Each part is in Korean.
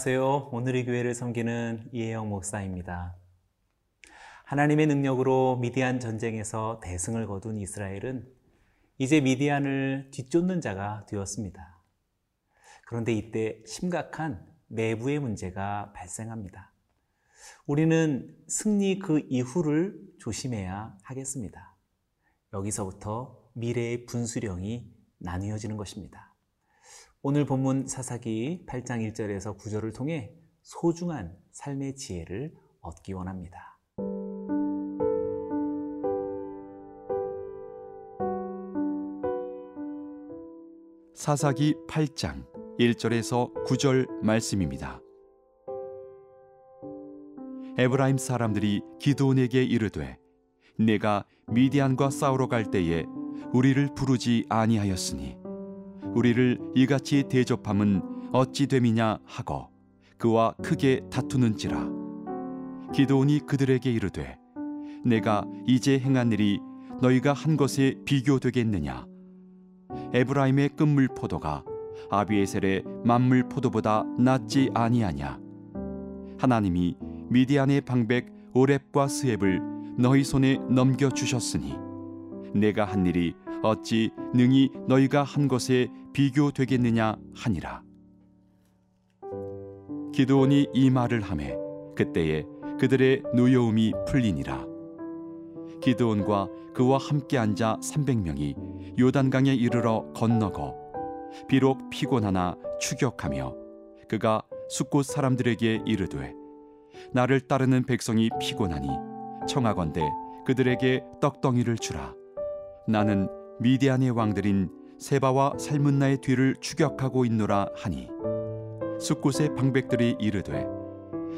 안녕하세요. 오늘의 교회를 섬기는 이혜영 목사입니다. 하나님의 능력으로 미디안 전쟁에서 대승을 거둔 이스라엘은 이제 미디안을 뒤쫓는 자가 되었습니다. 그런데 이때 심각한 내부의 문제가 발생합니다. 우리는 승리 그 이후를 조심해야 하겠습니다. 여기서부터 미래의 분수령이 나뉘어지는 것입니다. 오늘 본문 사사기 8장 1절에서 9절을 통해 소중한 삶의 지혜를 얻기 원합니다. 사사기 8장 1절에서 9절 말씀입니다. 에브라임 사람들이 기도온에게 이르되 내가 미디안과 싸우러 갈 때에 우리를 부르지 아니하였으니 우리를 이같이 대접함은 어찌 됨이냐 하고 그와 크게 다투는지라. 기도온이 그들에게 이르되 내가 이제 행한 일이 너희가 한 것에 비교되겠느냐? 에브라임의 끝물 포도가 아비에셀의 만물 포도보다 낫지 아니하냐? 하나님이 미디안의 방백 오렙과 스앱을 너희 손에 넘겨 주셨으니 내가 한 일이 어찌 능히 너희가 한 것에 비교되겠느냐 하니라. 기도온이 이 말을 하매 그때에 그들의 노여움이 풀리니라. 기드온과 그와 함께 앉아 300명이 요단강에 이르러 건너고 비록 피곤하나 추격하며 그가 숫곳 사람들에게 이르되 나를 따르는 백성이 피곤하니 청하건대 그들에게 떡덩이를 주라 나는 미디안의 왕들인 세바와 살문나의 뒤를 추격하고 있노라 하니 숫곳의 방백들이 이르되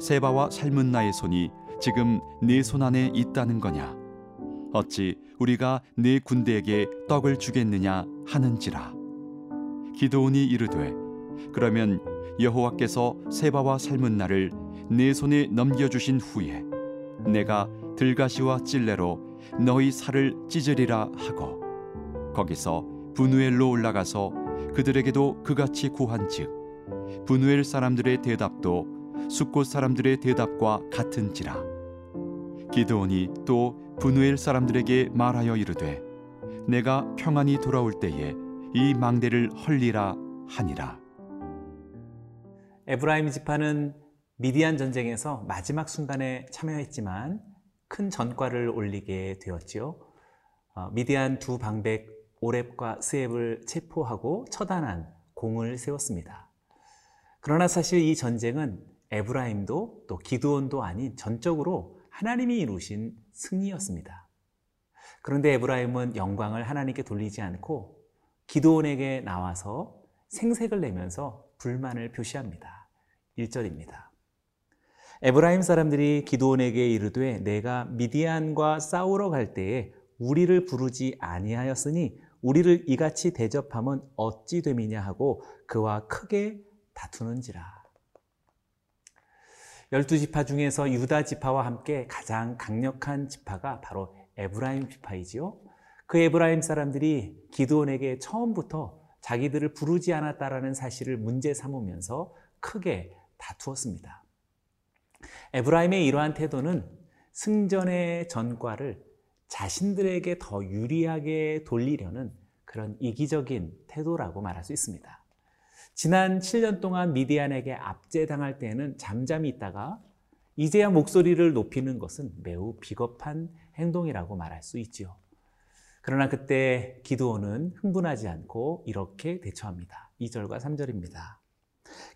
세바와 살문나의 손이 지금 네 손 안에 있다는 거냐? 어찌 우리가 네 군대에게 떡을 주겠느냐 하는지라? 기도온이 이르되 그러면 여호와께서 세바와 살문나를 네 손에 넘겨주신 후에 내가 들가시와 찔레로 너희 살을 찢으리라 하고 거기서 분우엘로 올라가서 그들에게도 그같이 구한즉 분우엘 사람들의 대답도 숫곳 사람들의 대답과 같은지라 기드온이 또 분우엘 사람들에게 말하여 이르되 내가 평안히 돌아올 때에 이 망대를 헐리라 하니라 에브라임 지파는 미디안 전쟁에서 마지막 순간에 참여했지만 큰 전과를 올리게 되었지요. 어, 미디안 두 방백 오렙과 스앱을 체포하고 처단한 공을 세웠습니다. 그러나 사실 이 전쟁은 에브라임도 또 기드온도 아닌 전적으로 하나님이 이루신 승리였습니다. 그런데 에브라임은 영광을 하나님께 돌리지 않고 기드온에게 나와서 생색을 내면서 불만을 표시합니다. 1절입니다. 에브라임 사람들이 기드온에게 이르되 내가 미디안과 싸우러 갈 때에 우리를 부르지 아니하였으니 우리를 이같이 대접함은 어찌 됨이냐 하고 그와 크게 다투는지라. 열두 지파 중에서 유다 지파와 함께 가장 강력한 지파가 바로 에브라임 지파이지요. 그 에브라임 사람들이 기도원에게 처음부터 자기들을 부르지 않았다라는 사실을 문제 삼으면서 크게 다투었습니다. 에브라임의 이러한 태도는 승전의 전과를 자신들에게 더 유리하게 돌리려는 그런 이기적인 태도라고 말할 수 있습니다. 지난 7년 동안 미디안에게 압제당할 때는 잠잠히 있다가 이제야 목소리를 높이는 것은 매우 비겁한 행동이라고 말할 수 있지요. 그러나 그때 기도원은 흥분하지 않고 이렇게 대처합니다. 2절과 3절입니다.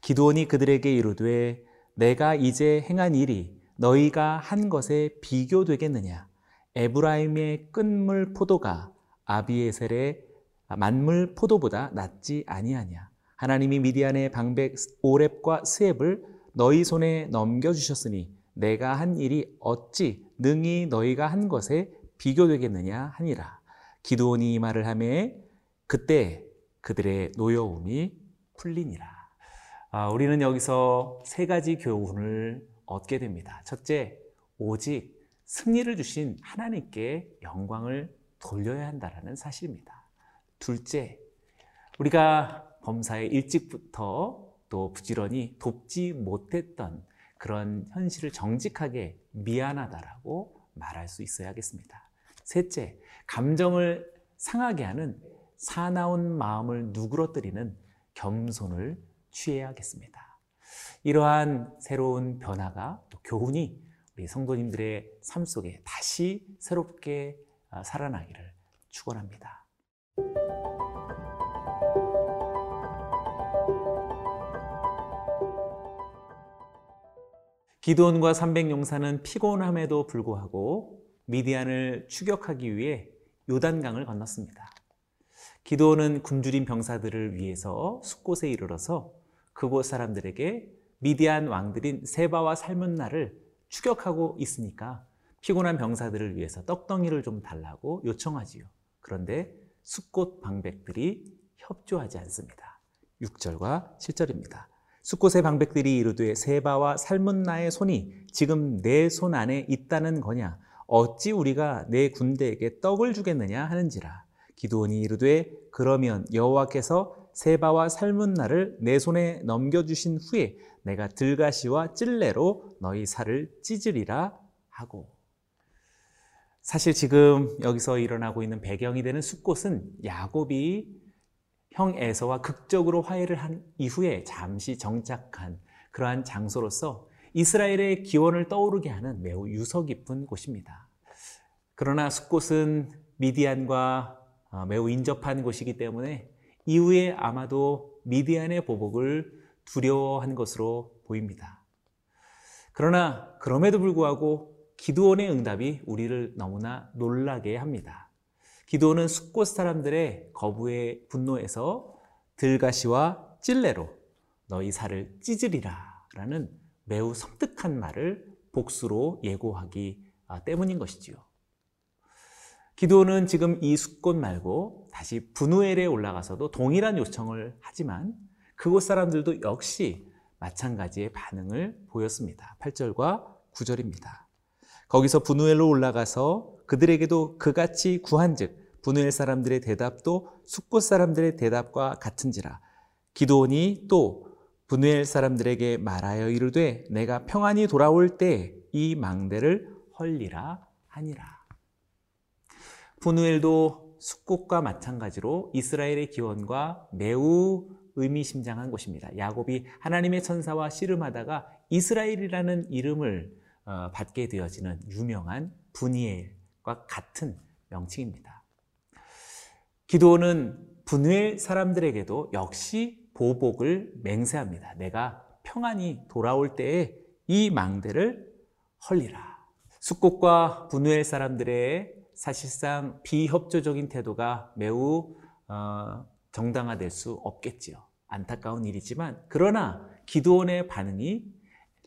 기도원이 그들에게 이르되 내가 이제 행한 일이 너희가 한 것에 비교되겠느냐? 에브라임의 끝물 포도가 아비에셀의 만물 포도보다 낫지 아니하냐? 하나님이 미디안의 방백 오렙과 스앱을 너희 손에 넘겨 주셨으니 내가 한 일이 어찌 능히 너희가 한 것에 비교되겠느냐 하니라. 기도원이 이 말을 하매 그때 그들의 노여움이 풀리니라. 아, 우리는 여기서 세 가지 교훈을 얻게 됩니다. 첫째, 오직 승리를 주신 하나님께 영광을 돌려야 한다는 사실입니다. 둘째, 우리가 범사에 일찍부터 또 부지런히 돕지 못했던 그런 현실을 정직하게 미안하다라고 말할 수 있어야겠습니다. 셋째, 감정을 상하게 하는 사나운 마음을 누그러뜨리는 겸손을 취해야겠습니다. 이러한 새로운 변화가 또 교훈이 우리 성도님들의 삶 속에 다시 새롭게 아, 살아나기를 축원합니다. 기도원과 300용사는 피곤함에도 불구하고 미디안을 추격하기 위해 요단강을 건넜습니다. 기도원은 굶주린 병사들을 위해서 숲곳에 이르러서 그곳 사람들에게 미디안 왕들인 세바와 살문나를 추격하고 있으니까 피곤한 병사들을 위해서 떡덩이를 좀 달라고 요청하지요. 그런데 숲곳 방백들이 협조하지 않습니다. 6절과 7절입니다. 숲곳의 방백들이 이르되 세바와 살문나의 손이 지금 내 손 안에 있다는 거냐 어찌 우리가 내 군대에게 떡을 주겠느냐 하는지라 기도원이 이르되 그러면 여호와께서 세바와 살문나를 내 손에 넘겨주신 후에 내가 들가시와 찔레로 너희 살을 찢으리라 하고 사실 지금 여기서 일어나고 있는 배경이 되는 숲곳은 야곱이 형 에서와 극적으로 화해를 한 이후에 잠시 정착한 그러한 장소로서 이스라엘의 기원을 떠오르게 하는 매우 유서 깊은 곳입니다. 그러나 숲곳은 미디안과 어, 매우 인접한 곳이기 때문에 이후에 아마도 미디안의 보복을 두려워한 것으로 보입니다. 그러나 그럼에도 불구하고 기도원의 응답이 우리를 너무나 놀라게 합니다. 기도는 숲곳 사람들의 거부의 분노에서 들가시와 찔레로 너희 살을 찢으리라 라는 매우 섬뜩한 말을 복수로 예고하기 아, 때문인 것이지요. 기도는 지금 이 숲곳 말고 다시 분우엘에 올라가서도 동일한 요청을 하지만 그곳 사람들도 역시 마찬가지의 반응을 보였습니다. 8절과 9절입니다. 거기서 분우엘로 올라가서 그들에게도 그같이 구한즉 분우엘 사람들의 대답도 숫곳 사람들의 대답과 같은지라 기도원이 또 분우엘 사람들에게 말하여 이르되 내가 평안히 돌아올 때 이 망대를 헐리라 하니라 분우엘도 숫곳과 마찬가지로 이스라엘의 기원과 매우 의미심장한 곳입니다. 야곱이 하나님의 천사와 씨름하다가 이스라엘이라는 이름을 어, 받게 되어지는 유명한 분이엘과 같은 명칭입니다. 기도는 분우엘 사람들에게도 역시 보복을 맹세합니다. 내가 평안히 돌아올 때에 이 망대를 헐리라. 숙곡과 분우엘 사람들의 사실상 비협조적인 태도가 매우 어, 정당화될 수 없겠지요. 안타까운 일이지만 그러나 기도원의 반응이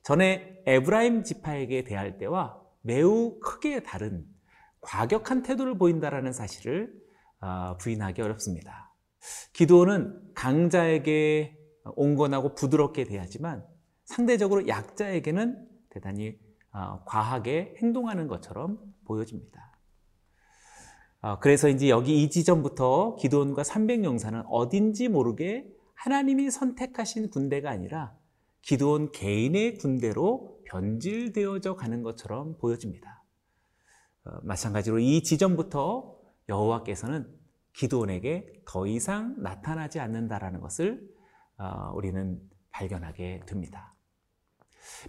전에 에브라임 지파에게 대할 때와 매우 크게 다른 과격한 태도를 보인다라는 사실을 아, 부인하기 어렵습니다. 기도는 강자에게 온건하고 부드럽게 대하지만 상대적으로 약자에게는 대단히 아, 과하게 행동하는 것처럼 보여집니다. 아, 그래서 이제 여기 이 지점부터 기도원과 300용사는 어딘지 모르게 하나님이 선택하신 군대가 아니라 기도원 개인의 군대로 변질되어져 가는 것처럼 보여집니다. 어, 마찬가지로 이 지점부터 여호와께서는 기도원에게 더 이상 나타나지 않는다라는 것을 어, 우리는 발견하게 됩니다.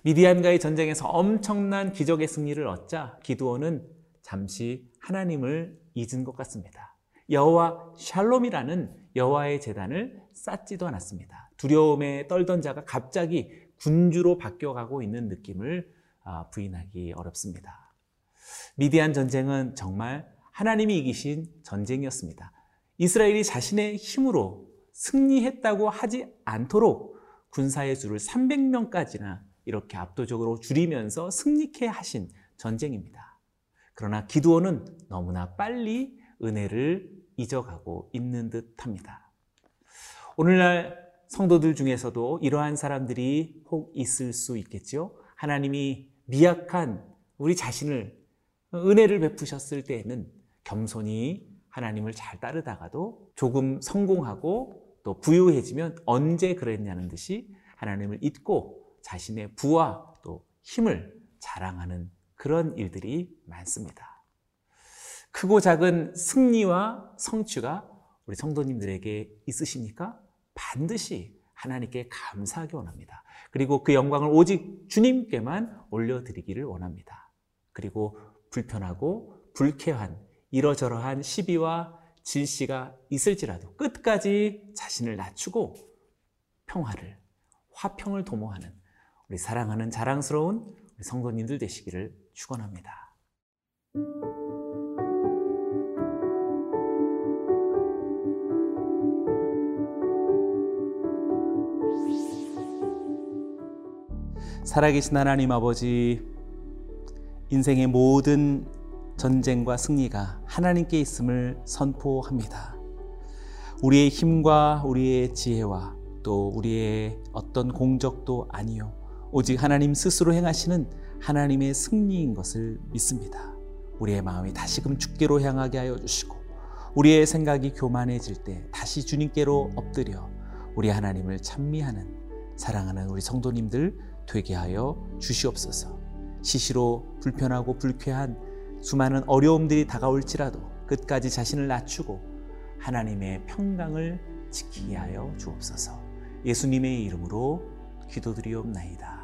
미디안과의 전쟁에서 엄청난 기적의 승리를 얻자 기도원은 잠시 하나님을 잊은 것 같습니다. 여호와 샬롬이라는 여호와의 재단을 쌓지도 않았습니다. 두려움에 떨던 자가 갑자기 군주로 바뀌어가고 있는 느낌을 어, 부인하기 어렵습니다. 미디안 전쟁은 정말 하나님이 이기신 전쟁이었습니다. 이스라엘이 자신의 힘으로 승리했다고 하지 않도록 군사의 수를 300명까지나 이렇게 압도적으로 줄이면서 승리케 하신 전쟁입니다. 그러나 기도원은 너무나 빨리 은혜를 잊어가고 있는 듯 합니다. 오늘날 성도들 중에서도 이러한 사람들이 혹 있을 수 있겠죠. 하나님이 미약한 우리 자신을 은혜를 베푸셨을 때에는 겸손히 하나님을 잘 따르다가도 조금 성공하고 또 부유해지면 언제 그랬냐는 듯이 하나님을 잊고 자신의 부와 또 힘을 자랑하는 그런 일들이 많습니다. 크고 작은 승리와 성취가 우리 성도님들에게 있으십니까? 반드시 하나님께 감사하기 원합니다. 그리고 그 영광을 오직 주님께만 올려드리기를 원합니다. 그리고 불편하고 불쾌한 이러저러한 시비와 질시가 있을지라도 끝까지 자신을 낮추고 평화를, 화평을 도모하는 우리 사랑하는 자랑스러운 우리 성도님들 되시기를 축원합니다. 살아계신 하나님 아버지, 인생의 모든 전쟁과 승리가 하나님께 있음을 선포합니다. 우리의 힘과 우리의 지혜와 또 우리의 어떤 공적도 아니요. 오직 하나님 스스로 행하시는 하나님의 승리인 것을 믿습니다. 우리의 마음이 다시금 주께로 향하게 하여 주시고 우리의 생각이 교만해질 때 다시 주님께로 엎드려 우리 하나님을 찬미하는 사랑하는 우리 성도님들 되게 하여 주시옵소서. 시시로 불편하고 불쾌한 수많은 어려움들이 다가올지라도 끝까지 자신을 낮추고 하나님의 평강을 지키게 하여 주옵소서. 예수님의 이름으로 기도드리옵나이다.